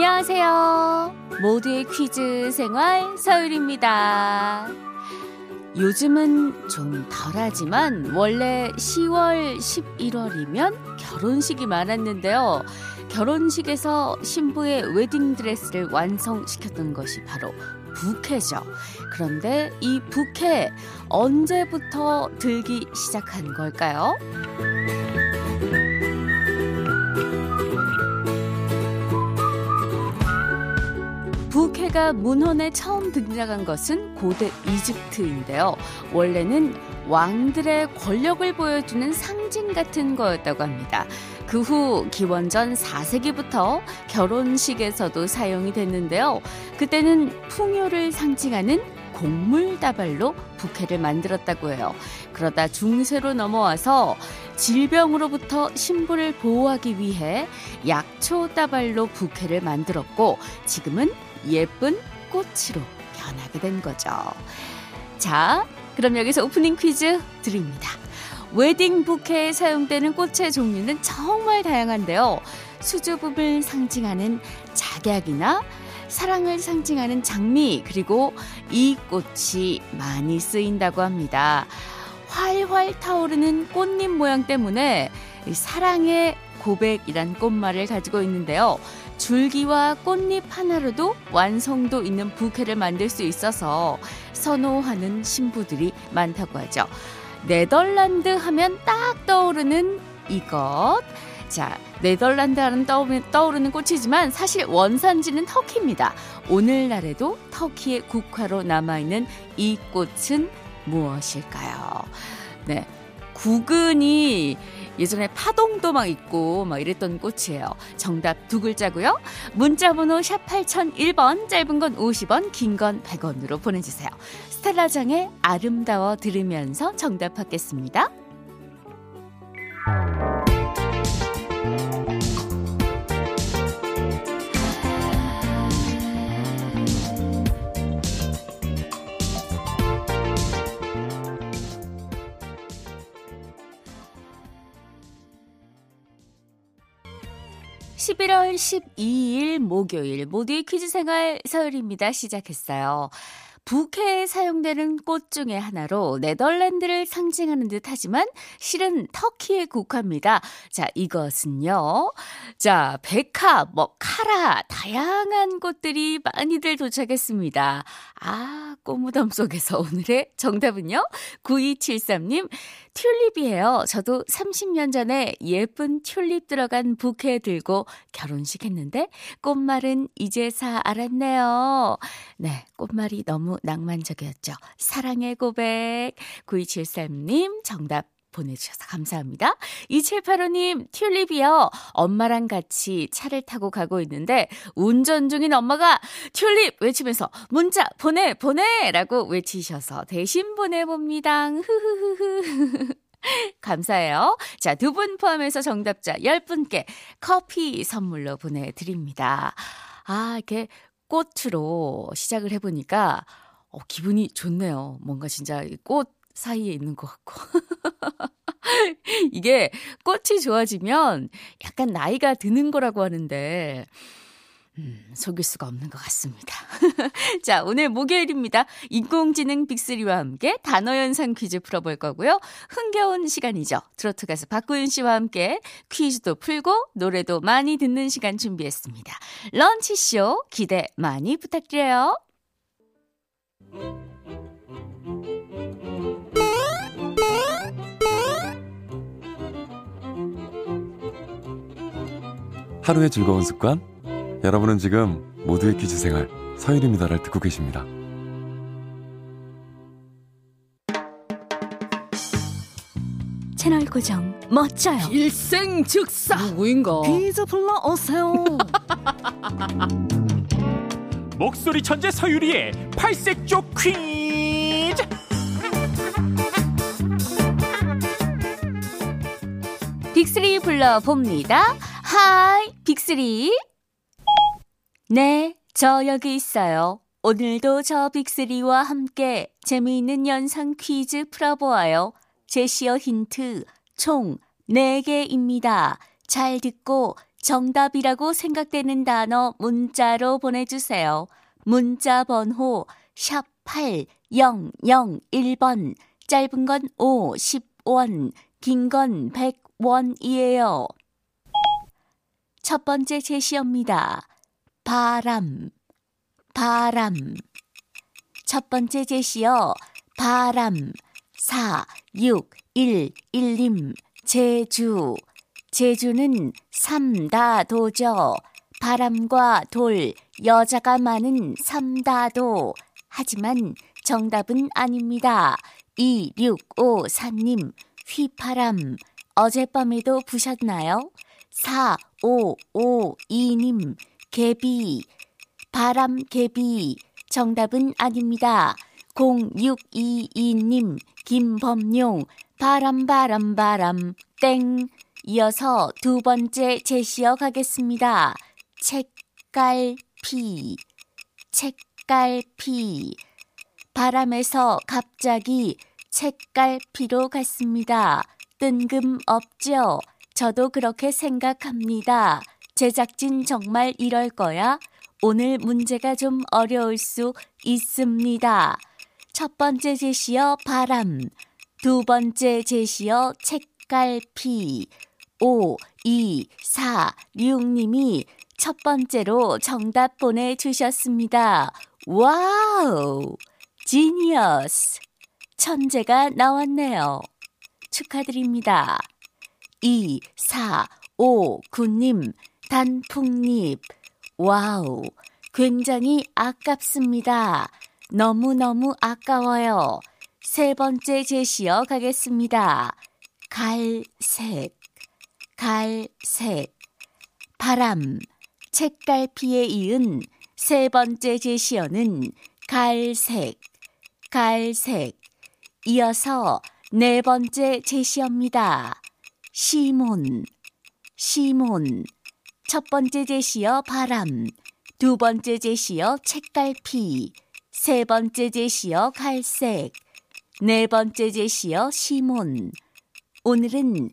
안녕하세요. 모두의 퀴즈 생활 서율입니다. 요즘은 좀 덜하지만 원래 10월, 11월이면 결혼식이 많았는데요. 결혼식에서 신부의 웨딩드레스를 완성시켰던 것이 바로 부케죠. 그런데 이 부케 언제부터 들기 시작한 걸까요? 부케가 문헌에 처음 등장한 것은 고대 이집트인데요. 원래는 왕들의 권력을 보여주는 상징 같은 거였다고 합니다. 그 후 기원전 4세기부터 결혼식에서도 사용이 됐는데요. 그때는 풍요를 상징하는 곡물 다발로 부케를 만들었다고 해요. 그러다 중세로 넘어와서 질병으로부터 신부를 보호하기 위해 약초 다발로 부케를 만들었고 지금은 예쁜 꽃으로 변하게 된 거죠. 자, 그럼 여기서 오프닝 퀴즈 드립니다. 웨딩 부케에 사용되는 꽃의 종류는 정말 다양한데요. 수줍음을 상징하는 작약이나 사랑을 상징하는 장미, 그리고 이 꽃이 많이 쓰인다고 합니다. 활활 타오르는 꽃잎 모양 때문에 사랑의 고백이란 꽃말을 가지고 있는데요. 줄기와 꽃잎 하나로도 완성도 있는 부케를 만들 수 있어서 선호하는 신부들이 많다고 하죠. 네덜란드 하면 딱 떠오르는 이것. 자, 네덜란드 하는 떠오르는 꽃이지만 사실 원산지는 터키입니다. 오늘날에도 터키의 국화로 남아있는 이 꽃은 무엇일까요? 네. 구근이 예전에 파동도 막 있고 막 이랬던 꽃이에요. 정답 두 글자고요. 문자 번호 샵 8001번 짧은 건 50원 긴 건 100원으로 보내주세요. 스텔라장의 아름다워 들으면서 정답 받겠습니다. 11월 12일 목요일 모두의 퀴즈 생활 서열입니다. 시작했어요. 부케에 사용되는 꽃 중의 하나로 네덜란드를 상징하는 듯 하지만 실은 터키의 국화입니다. 자, 이것은요. 자, 백화, 뭐, 카라, 다양한 꽃들이 많이들 도착했습니다. 아, 꽃무덤 속에서 오늘의 정답은요. 9273님, 튤립이에요. 저도 30년 전에 예쁜 튤립 들어간 부케 들고 결혼식 했는데 꽃말은 이제사 알았네요. 네, 꽃말이 너무 낭만적이었죠. 사랑의 고백. 9273님 정답 보내주셔서 감사합니다. 2785님, 튤립이요. 엄마랑 같이 차를 타고 가고 있는데, 운전 중인 엄마가 튤립 외치면서 문자 보내, 보내! 라고 외치셔서 대신 보내봅니다. 흐흐흐흐. 감사해요. 자, 두 분 포함해서 정답자 10분께 커피 선물로 보내드립니다. 아, 이렇게 꽃으로 시작을 해보니까, 어, 기분이 좋네요. 뭔가 진짜 꽃 사이에 있는 것 같고. 이게 꽃이 좋아지면 약간 나이가 드는 거라고 하는데, 음, 속일 수가 없는 것 같습니다. 자, 오늘 목요일입니다. 인공지능 빅리와 함께 단어 연상 퀴즈 풀어볼 거고요. 흥겨운 시간이죠. 트로트 가수 박구윤 씨와 함께 퀴즈도 풀고 노래도 많이 듣는 시간 준비했습니다. 런치쇼 기대 많이 부탁드려요. 하루의 즐거운 습관 여러분은 지금 모두의 퀴즈 생활 서일입니다를 듣고 계십니다. 채널 고정 멋져요. 일생 즉사 누구인가? 퀴즈 불러 오세요. 목소리 천재 서유리의 팔색조 퀴즈. 빅스리 불러봅니다. Hi, 빅스리. 네, 저 여기 있어요. 오늘도 저 빅스리와 함께 재미있는 연상 퀴즈 풀어보아요. 제시어 힌트 총 4개입니다. 잘 듣고 정답이라고 생각되는 단어 문자로 보내주세요. 문자 번호 샵 8001번, 짧은 건 50원, 긴 건 100원이에요. 첫 번째 제시어입니다. 바람, 바람. 첫 번째 제시어, 바람. 4, 6, 1, 1님, 제주. 제주는 삼다도죠. 바람과 돌, 여자가 많은 삼다도. 하지만 정답은 아닙니다. 2654님, 휘파람. 어젯밤에도 부셨나요? 4552님, 개비. 바람 개비. 정답은 아닙니다. 0622님, 김범용, 바람, 바람, 바람, 땡. 이어서 두 번째 제시어 가겠습니다. 책갈피, 책갈피. 바람에서 갑자기 책갈피로 갔습니다. 뜬금없죠? 저도 그렇게 생각합니다. 제작진 정말 이럴 거야? 오늘 문제가 좀 어려울 수 있습니다. 첫 번째 제시어 바람, 두 번째 제시어 책갈피, 5, 2, 4, 6님이 첫 번째로 정답 보내주셨습니다. Wow! Genius! 천재가 나왔네요. 축하드립니다. 2, 4, 5, 9님, 단풍잎. 와우, 굉장히 아깝습니다. 너무너무 아까워요. 세 번째 제시어 가겠습니다. 갈색, 갈색. 바람, 책갈피에 이은 세 번째 제시어는 갈색, 갈색. 이어서 네 번째 제시어입니다. 시몬, 시몬. 첫 번째 제시어 바람, 두 번째 제시어 책갈피, 세 번째 제시어 갈색, 네 번째 제시어 시몬. 오늘은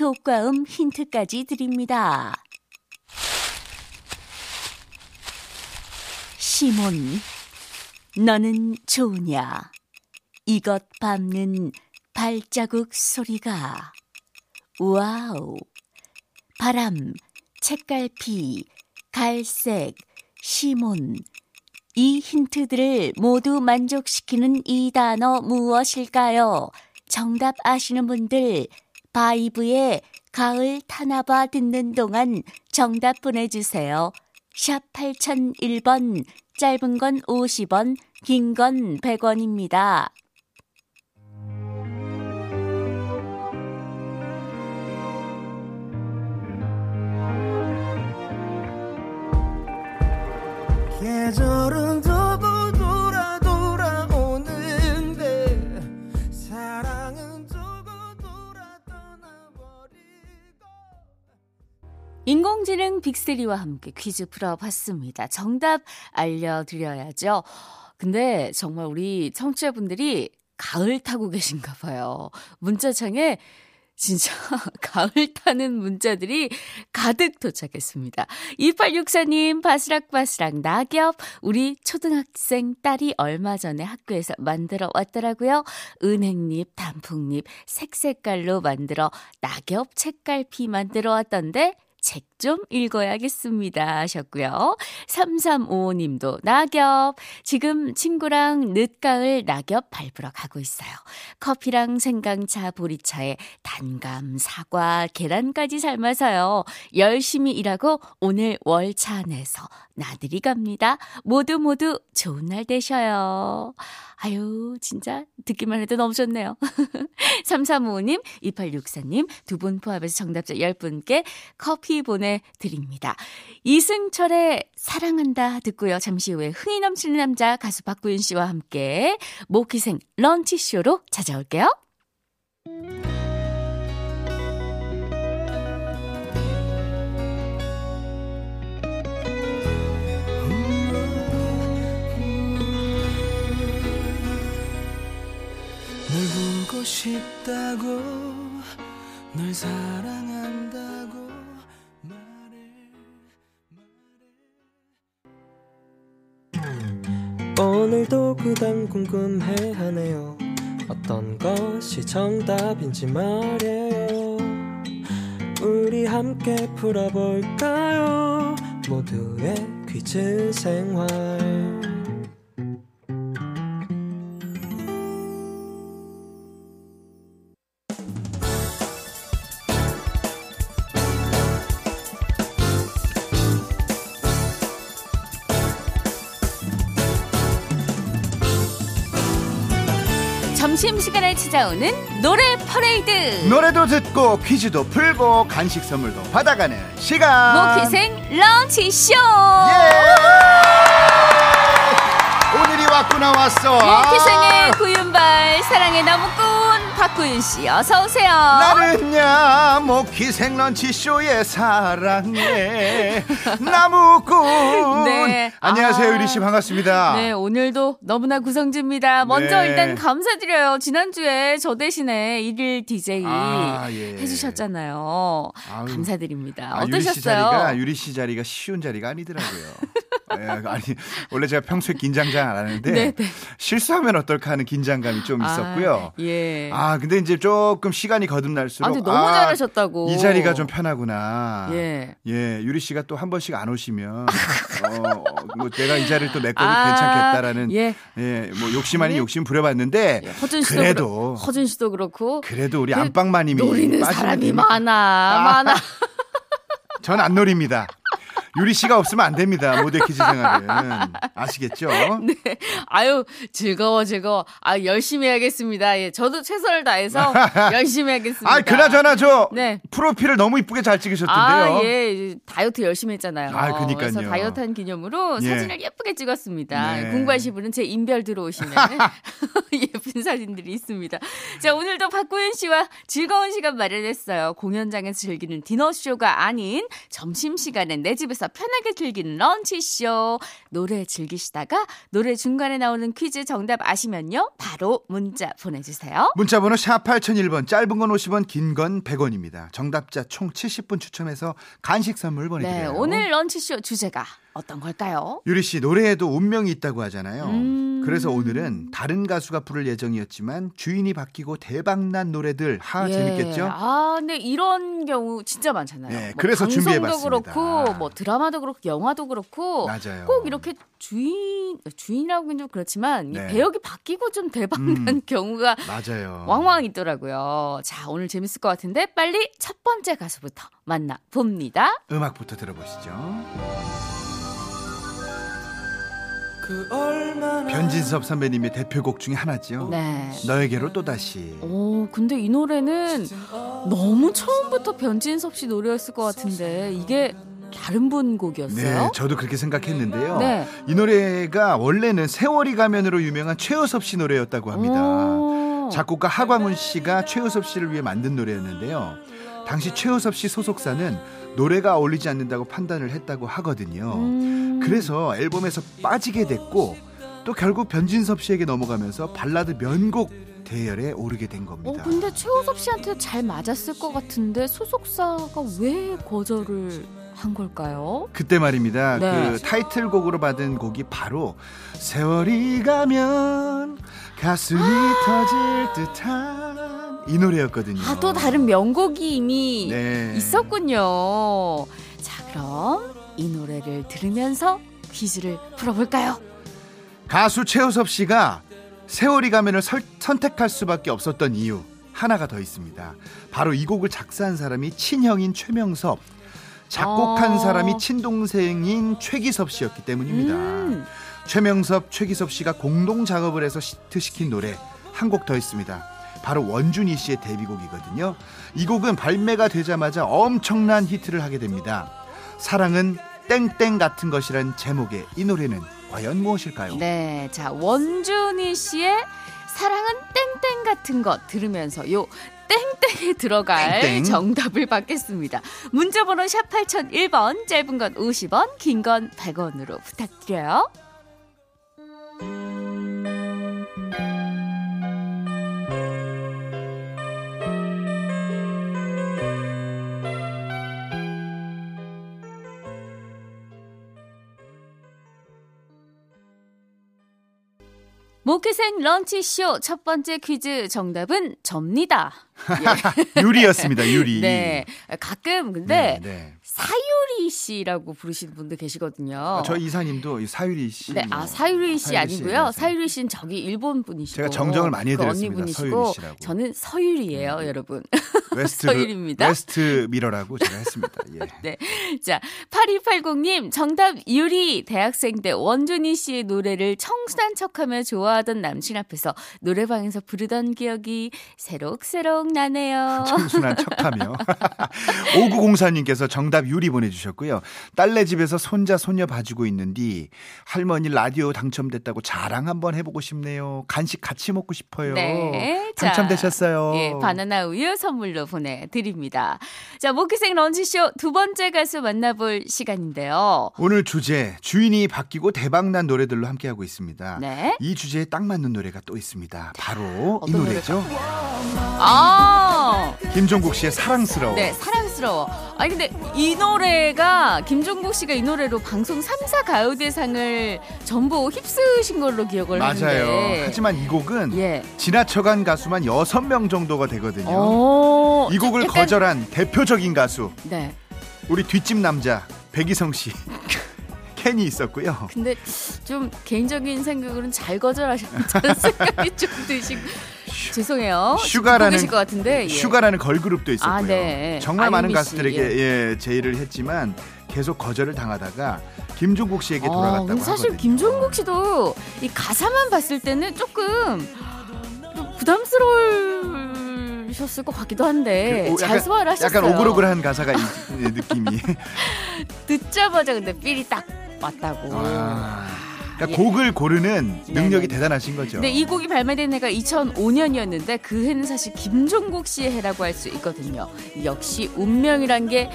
효과음 힌트까지 드립니다. 시몬, 너는 좋으냐? 이것 밟는 발자국 소리가 wow 바람 책갈피 갈색 시몬 이 힌트들을 모두 만족시키는 이 단어 무엇일까요? 정답 아시는 분들 바이브의 가을 타나봐 듣는 동안 정답 보내주세요. 샵 8001번 짧은 건 50원 긴 건 100원입니다. 빅스리와 함께 퀴즈 풀어봤습니다. 정답 알려드려야죠. 근데 정말 우리 청취자분들이 가을 타고 계신가 봐요. 문자창에 진짜 가을 타는 문자들이 가득 도착했습니다. 2864님, 바스락바스락 낙엽. 우리 초등학생 딸이 얼마 전에 학교에서 만들어 왔더라고요. 은행잎, 단풍잎, 색색깔로 만들어 낙엽 책갈피 만들어 왔던데 책좀 읽어야겠습니다 하셨고요. 3355님도 낙엽. 지금 친구랑 늦가을 낙엽 밟으러 가고 있어요. 커피랑 생강차, 보리차에 단감, 사과, 계란까지 삶아서요. 열심히 일하고 오늘 월차 내서 나들이 갑니다. 모두 모두 좋은 날 되셔요. 아유, 진짜 듣기만 해도 너무 좋네요. 3355님, 2864님 두 분 포함해서 정답자 10분께 커피 보내 드립니다. 이승철의 사랑한다 듣고요. 잠시 후에 흥이 넘치는 남자 가수 박구윤 씨와 함께 모기생 런치쇼로 찾아올게요. 싶다고 널 사랑 자꾸단 궁금해하네요. 어떤 것이 정답인지 말이에요. 우리 함께 풀어볼까요? 모두의 퀴즈 생활 점심시간에 찾아오는 노래 퍼레이드. 노래도 듣고 퀴즈도 풀고 간식 선물도 받아가는 시간. 모키생 런치쇼. 예! 오늘이 왔구나 왔어. 아, 구윤발 사랑의 나무꾼 박구윤 씨 어서 오세요. 나는야 모키생 런치 쇼의 사랑해 나무꾼. 네. 안녕하세요 아. 유리 씨 반갑습니다. 네, 오늘도 너무나 구성주입니다. 먼저 네. 일단 감사드려요. 지난주에 저 대신에 일일 DJ 아, 예. 해주셨잖아요. 아유. 감사드립니다. 아, 어떠셨어요? 자리가 유리 씨 자리가 쉬운 자리가 아니더라고요. 예, 아니 원래 제가 평소에 긴장 잘 안 하는데 네, 네. 실수하면 어떨까 하는 긴장감이 좀 있었고요. 아, 예. 아, 근데 이제 조금 시간이 거듭날수록 아, 근데 너무 잘하셨다고. 이 자리가 좀 편하구나. 예. 예, 유리 씨가 또 한 번씩 안 오시면 어, 뭐 내가 이 자리를 또 메꿔도 아, 괜찮겠다라는 예. 예, 뭐 욕심 아닌 욕심 부려봤는데 예, 허준 씨도 그래도 그렇, 허준 씨도 그렇고 그래도 우리 그 안방마님이 노리는 사람이 많아 많아. 전 안 노립니다. 유리 씨가 없으면 안 됩니다. 모델 퀴즈 생활은 아시겠죠? 네. 아유 즐거워 즐거워. 아 열심히 해야겠습니다. 예, 저도 최선을 다해서 열심히 하겠습니다. 아, 그나저나 저 네. 프로필을 너무 이쁘게 잘 찍으셨던데요. 아, 예. 다이어트 열심히 했잖아요. 아, 그니까요. 그래서 다이어트 한 기념으로 예. 사진을 예쁘게 찍었습니다. 네. 궁금하신 분은 제 인별 들어오시면 예쁜 사진들이 있습니다. 자, 오늘도 박구윤 씨와 즐거운 시간 마련했어요. 공연장에서 즐기는 디너쇼가 아닌 점심시간에 내 집에서 편하게 즐기는 런치쇼. 노래 즐기시다가 노래 중간에 나오는 퀴즈 정답 아시면요. 바로 문자 보내주세요. 문자번호 샵 8001번 짧은 건 50원 긴 건 100원입니다. 정답자 총 70분 추첨해서 간식 선물 네, 보내드려요. 오늘 런치쇼 주제가 어떤 걸까요? 유리 씨 노래에도 운명이 있다고 하잖아요. 음. 그래서 오늘은 다른 가수가 부를 예정이었지만 주인이 바뀌고 대박난 노래들 하 예. 재밌겠죠? 아, 네 이런 경우 진짜 많잖아요. 네, 뭐 그래서 준비해봤습니다. 그렇고, 뭐 드라마도 그렇고, 영화도 그렇고, 맞아요. 꼭 이렇게 주인 주인이라고는 좀 그렇지만 이 네. 배역이 바뀌고 좀 대박난 음. 경우가 맞아요. 왕왕 있더라고요. 자, 오늘 재밌을 것 같은데 빨리 첫 번째 가수부터 만나 봅니다. 음악부터 들어보시죠. 그 변진섭 선배님의 대표곡 중에 하나죠. 네. 너에게로 또다시. 오, 근데 이 노래는 너무 처음부터 변진섭 씨 노래였을 것 같은데 이게 다른 분 곡이었어요? 네, 저도 그렇게 생각했는데요. 네. 이 노래가 원래는 세월이 가면으로 유명한 최우섭 씨 노래였다고 합니다. 오. 작곡가 하광훈 씨가 최우섭 씨를 위해 만든 노래였는데요. 당시 최우섭 씨 소속사는 노래가 어울리지 않는다고 판단을 했다고 하거든요. 음. 그래서 앨범에서 빠지게 됐고 또 결국 변진섭 씨에게 넘어가면서 발라드 면곡 대열에 오르게 된 어, 겁니다. 근데 최우섭 씨한테 잘 맞았을 것 같은데 소속사가 왜 거절을 한 걸까요? 그때 말입니다. 네. 그 타이틀곡으로 받은 곡이 바로 세월이 가면 가슴이 터질 듯한 이 노래였거든요. 아, 또 다른 명곡이 이미 네. 있었군요. 자, 그럼 이 노래를 들으면서 퀴즈를 풀어볼까요? 가수 최우섭 씨가 세월이 가면을 설- 선택할 수밖에 없었던 이유 하나가 더 있습니다. 바로 이 곡을 작사한 사람이 친형인 최명섭, 작곡한 어. 사람이 친동생인 최기섭 씨였기 때문입니다. 음. 최명섭, 최기섭 씨가 공동 작업을 해서 히트시킨 노래 한 곡 더 있습니다. 바로 원준이 씨의 데뷔곡이거든요. 이 곡은 발매가 되자마자 엄청난 히트를 하게 됩니다. 사랑은 땡땡 같은 것이란 제목의 이 노래는 과연 무엇일까요? 네, 자 원준이 씨의 사랑은 땡땡 같은 것 들으면서 요 땡땡에 들어갈 땡땡. 정답을 받겠습니다. 문자번호 샵 8001번, 짧은 건 50원, 긴 건 100원으로 부탁드려요. 모키생 런치쇼 첫 번째 퀴즈 정답은 접니다. 유리였습니다. 유리. 네. 가끔 네, 근데 네. 사유리 씨라고 부르시는 분들 계시거든요. 아, 저 이사님도 이 사유리 씨. 네, 뭐 아 사유리 씨 사유리 씨, 아니고요. 네. 사유리 씨는 저기 일본 분이시고 제가 정정을 많이 그 해드렸습니다. 언니분이시고 서유리 씨라고. 저는 서유리예요, 여러분. West 서유리입니다. West mirror라고 제가 했습니다. 예. 네. 자, 8280님, 정답 유리. 대학생 때 원준이 씨의 노래를 청순한 척하며 좋아하던 남친 앞에서 노래방에서 부르던 기억이 새록새록 나네요. 청순한 척하며 5904님께서 정답 유리 보내주셨고요. 딸네 집에서 손자 손녀 봐주고 있는디 할머니 라디오 당첨됐다고 자랑 한번 해보고 싶네요. 간식 같이 먹고 싶어요. 네. 자, 당첨되셨어요. 예, 바나나 우유 선물로 보내드립니다. 자, 모기생 런치쇼 두 번째 가수 만나볼 시간인데요. 오늘 주제 주인이 바뀌고 대박난 노래들로 함께하고 있습니다. 네. 이 주제에 딱 맞는 노래가 또 있습니다. 바로 이 어떤 노래죠. 아, 김종국 씨의 사랑스러워. 네, 사랑 스러워. 아니, 근데 이 노래가 김종국 씨가 이 노래로 방송 3사 가요대상을 전부 휩쓰신 걸로 기억을 맞아요. 하는데. 하지만 이 곡은 예. 지나쳐간 가수만 6명 정도가 되거든요. 오, 이 곡을 약간- 거절한 대표적인 가수 네. 우리 뒷집 남자 백이성 씨 캔이 있었고요. 근데 좀 개인적인 생각으로는 잘 거절하셨다는 생각이 좀 드시고 죄송해요. 슈가라는- 것 같은데 예. 슈가라는 걸그룹도 있었고요. 아, 네. 정말 많은 가수들에게 씨, 예, 제의를 했지만 계속 거절을 당하다가 김종국 씨에게 돌아갔다고 어, 근데 사실 하거든요. 김종국 씨도 이 가사만 봤을 때는 조금 좀 부담스러우셨을 것 같기도 한데 그, 오, 잘 소화를 하셨어요. 약간 오글오글한 가사가 이, 이 느낌이. 듣자마자 근데 feel이 딱 왔다고. 아, 그러니까 예. 곡을 고르는 능력이 네네. 대단하신 거죠. 근데 이 곡이 발매된 해가 2005년이었는데 그 해는 사실 김종국 씨의 해라고 할 수 있거든요. 역시 운명이란 게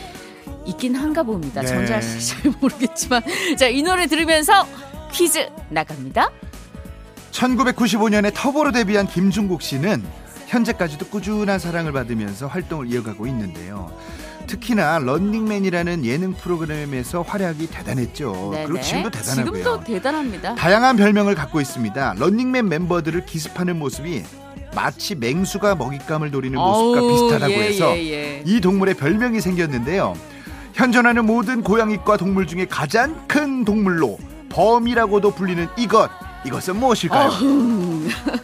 있긴 한가 봅니다. 네. 전 사실 잘 모르겠지만 자 이 노래 들으면서 퀴즈 나갑니다. 1995년에 터보로 데뷔한 김종국 씨는 현재까지도 꾸준한 사랑을 받으면서 활동을 이어가고 있는데요. 특히나 런닝맨이라는 예능 프로그램에서 활약이 대단했죠. 네네. 그리고 지금도 대단하고요. 지금도 대단합니다. 다양한 별명을 갖고 있습니다. 런닝맨 멤버들을 기습하는 모습이 마치 맹수가 먹잇감을 노리는 모습과 어우, 비슷하다고 예, 해서 예, 예. 이 동물의 별명이 생겼는데요. 현존하는 모든 고양이과 동물 중에 가장 큰 동물로 범이라고도 불리는 이것. 이것은 무엇일까요?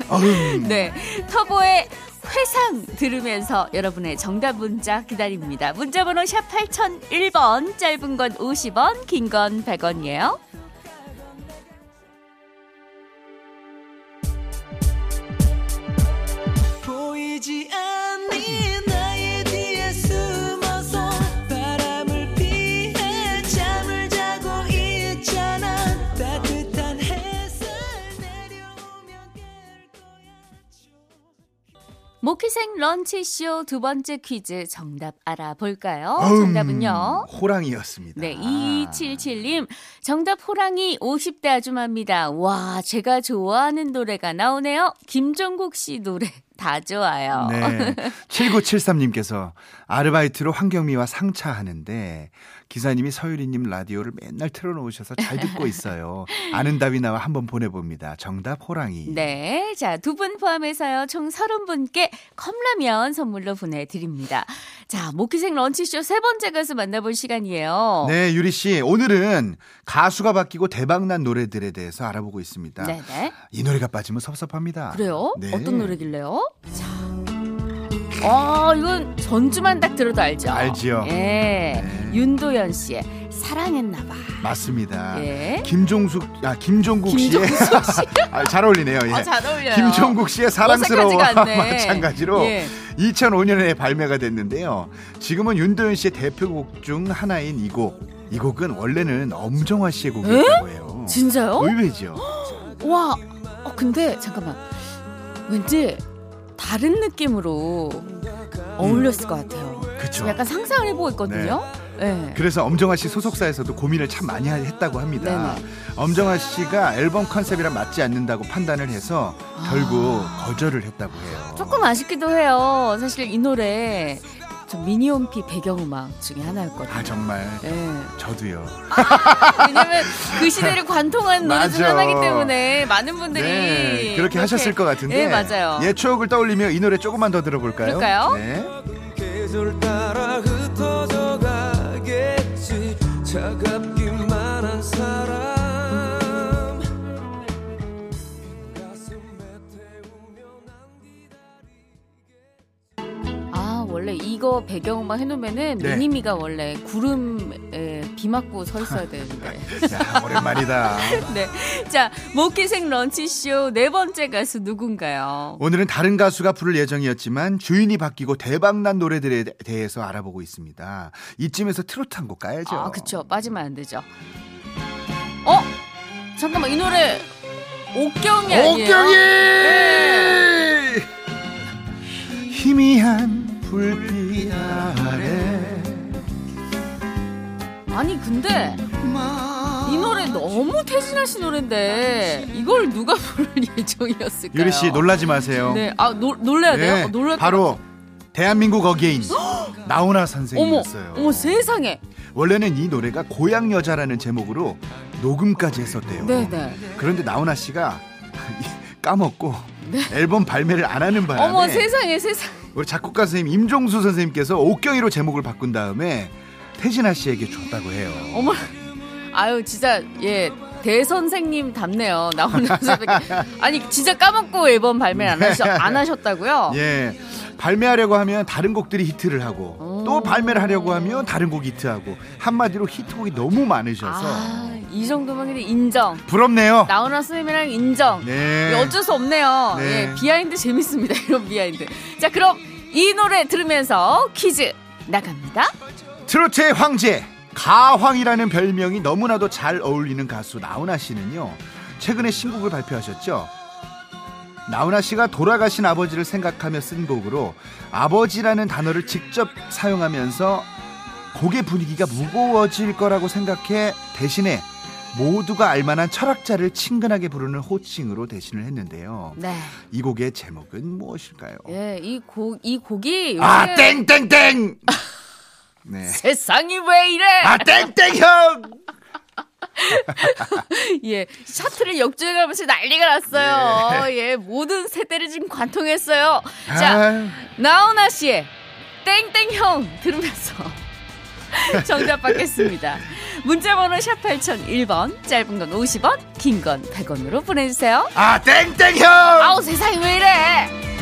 어흥. 네, 터보의 회상 들으면서 여러분의 정답 문자 기다립니다. 문자 번호 샵 8001번, 짧은 건 50원, 긴 건 100원이에요. 모키생 런치쇼 두 번째 퀴즈 정답 알아볼까요? 어흥, 정답은요. 호랑이였습니다. 네, 2277님. 정답 호랑이 50대 아줌마입니다. 와, 제가 좋아하는 노래가 나오네요. 김종국 씨 노래 다 좋아요. 네. 7973님께서 아르바이트로 황경미와 상차하는데 기사님이 서유리님 라디오를 맨날 틀어놓으셔서 잘 듣고 있어요. 아는 답이 나와 한번 보내봅니다. 정답 호랑이. 네. 자, 두 분 포함해서요. 총 30분께 컵라면 선물로 보내드립니다. 자, 모키생 런치쇼 세 번째 가수 만나볼 시간이에요. 네, 유리 씨. 오늘은 가 수가 바뀌고 대박난 노래들에 대해서 알아보고 있습니다. 네네. 이 노래가 빠지면 섭섭합니다. 그래요? 네. 어떤 노래길래요? 자. 어, 이건 전주만 딱 들어도 알죠? 알지요. 예. 네. 윤도현 씨의 사랑했나봐. 맞습니다. 예. 김종숙, 아, 김종국 씨의. 김종숙 씨. 아, 잘 어울리네요. 예. 아, 잘 어울려요. 김종국 씨의 사랑스러워. 마찬가지로 예. 2005년에 발매가 됐는데요. 지금은 윤도현 씨의 대표곡 중 하나인 이 곡. 이 곡은 원래는 엄정화 씨의 곡이었다고 해요. 진짜요? 의외죠. 와, 어, 근데 잠깐만. 왠지 다른 느낌으로 어울렸을 것 같아요. 그쵸. 약간 상상을 해보고 있거든요. 네. 그래서 엄정화 씨 소속사에서도 고민을 참 많이 했다고 합니다. 네네. 엄정화 씨가 앨범 컨셉이랑 맞지 않는다고 판단을 해서 결국 거절을 했다고 해요. 아. 조금 아쉽기도 해요. 사실 이 노래 저 미니홈피 배경음악 중에 하나였거든요. 아 정말 예. 저도요. 왜냐면 그 시대를 관통한 노래 중. 하나이기 때문에 많은 분들이 네, 그렇게 하셨을 것 같은데. 네, 맞아요. 옛 추억을 떠올리며 이 노래 조금만 더 들어볼까요? 그럴까요? 네. 원래 이거 배경음악 해놓으면은 네. 미니미가 원래 구름에 비 맞고 서 있어야 되는데. 야 오랜만이다. 네. 자 모기생 런치쇼 네 번째 가수 누군가요? 오늘은 다른 가수가 부를 예정이었지만 주인이 바뀌고 대박난 노래들에 대해서 알아보고 있습니다. 이쯤에서 트로트 한 곡 가야죠. 아 그쵸 빠지면 안 되죠. 어 잠깐만 이 노래 옥경이 아니에요? 옥경이 네. 희미한 불빛 아래 아니 근데 이 노래 너무 태진아 씨 노래인데 이걸 누가 부를 예정이었을까요? 유리 씨 놀라지 마세요. 네, 아 노, 놀라야 돼요? 네, 어, 놀랄 것 바로 대한민국 어게인 나훈아 어머, 선생님이었어요. 어머 세상에. 원래는 이 노래가 고향 여자라는 제목으로 녹음까지 했었대요. 네네. 그런데 나훈아 씨가 까먹고 앨범 발매를 안 하는 바람에 네. 어머 세상에 세상. 우리 작곡가 선생님 임종수 선생님께서 옥경이로 제목을 바꾼 다음에 태진아 씨에게 줬다고 해요. 어머. 아유 진짜 예 대선생님 답네요. 나오는 선생님. 아니 진짜 까먹고 앨범 발매 안, 하셨, 안 하셨다고요? 예. 발매하려고 하면 다른 곡들이 히트를 하고 오. 또 발매를 하려고 하면 다른 곡이 히트하고 한마디로 히트곡이 너무 많으셔서 아, 이 정도면 인정. 부럽네요. 나훈아 선생님이랑 인정. 네. 예, 어쩔 수 없네요. 네. 예, 비하인드 재밌습니다. 이런 비하인드. 자, 그럼 이 노래 들으면서 퀴즈 나갑니다. 트로트의 황제 가황이라는 별명이 너무나도 잘 어울리는 가수 나훈아 씨는요 최근에 신곡을 발표하셨죠 나훈아 씨가 돌아가신 아버지를 생각하며 쓴 곡으로 아버지라는 단어를 직접 사용하면서 곡의 분위기가 무거워질 거라고 생각해 대신에 모두가 알만한 철학자를 친근하게 부르는 호칭으로 대신을 했는데요 네. 이 곡의 제목은 무엇일까요? 예, 이 곡, 이 곡이 요새 아 땡땡땡 네. 세상이 왜 이래? 아 땡땡형 예, 차트를 역주행하면서 난리가 났어요. 예, 모든 세대를 지금 관통했어요. 자, 아유. 나훈아 씨의 땡땡형 들으면서 정답 받겠습니다. 문자번호 샵 8001번, 짧은 건 50원, 긴 건 100원으로 보내주세요. 아 땡땡형 아우, 세상이 왜 이래?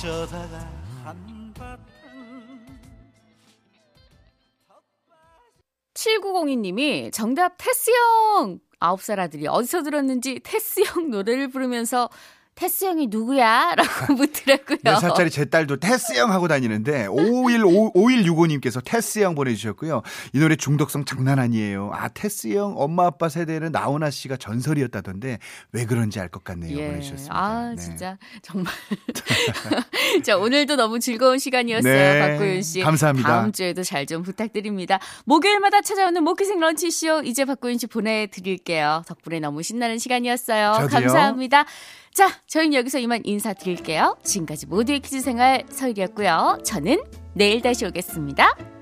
어쩌다가 한바탕 7902님이 정답 테스 형! 9살 아들이 어디서 들었는지 테스 형 노래를 부르면서 테스 형이 누구야? 라고 묻더라고요. 몇 살짜리 제 딸도 테스 형 하고 다니는데 5165, 5165님께서 테스 형 보내주셨고요. 이 노래 중독성 장난 아니에요. 아 테스 형 엄마 아빠 세대는 나훈아 씨가 전설이었다던데 왜 그런지 알 것 같네요. 보내주셨습니다. 아, 네. 진짜 정말. 자, 오늘도 너무 즐거운 시간이었어요. 네, 박구윤 씨. 감사합니다. 다음 주에도 잘 좀 부탁드립니다. 목요일마다 찾아오는 목기생 런치쇼 이제 박구윤 씨 보내드릴게요. 덕분에 너무 신나는 시간이었어요. 저도요. 감사합니다. 자, 저희는 여기서 이만 인사드릴게요. 지금까지 모두의 퀴즈 생활 서일이었고요. 저는 내일 다시 오겠습니다.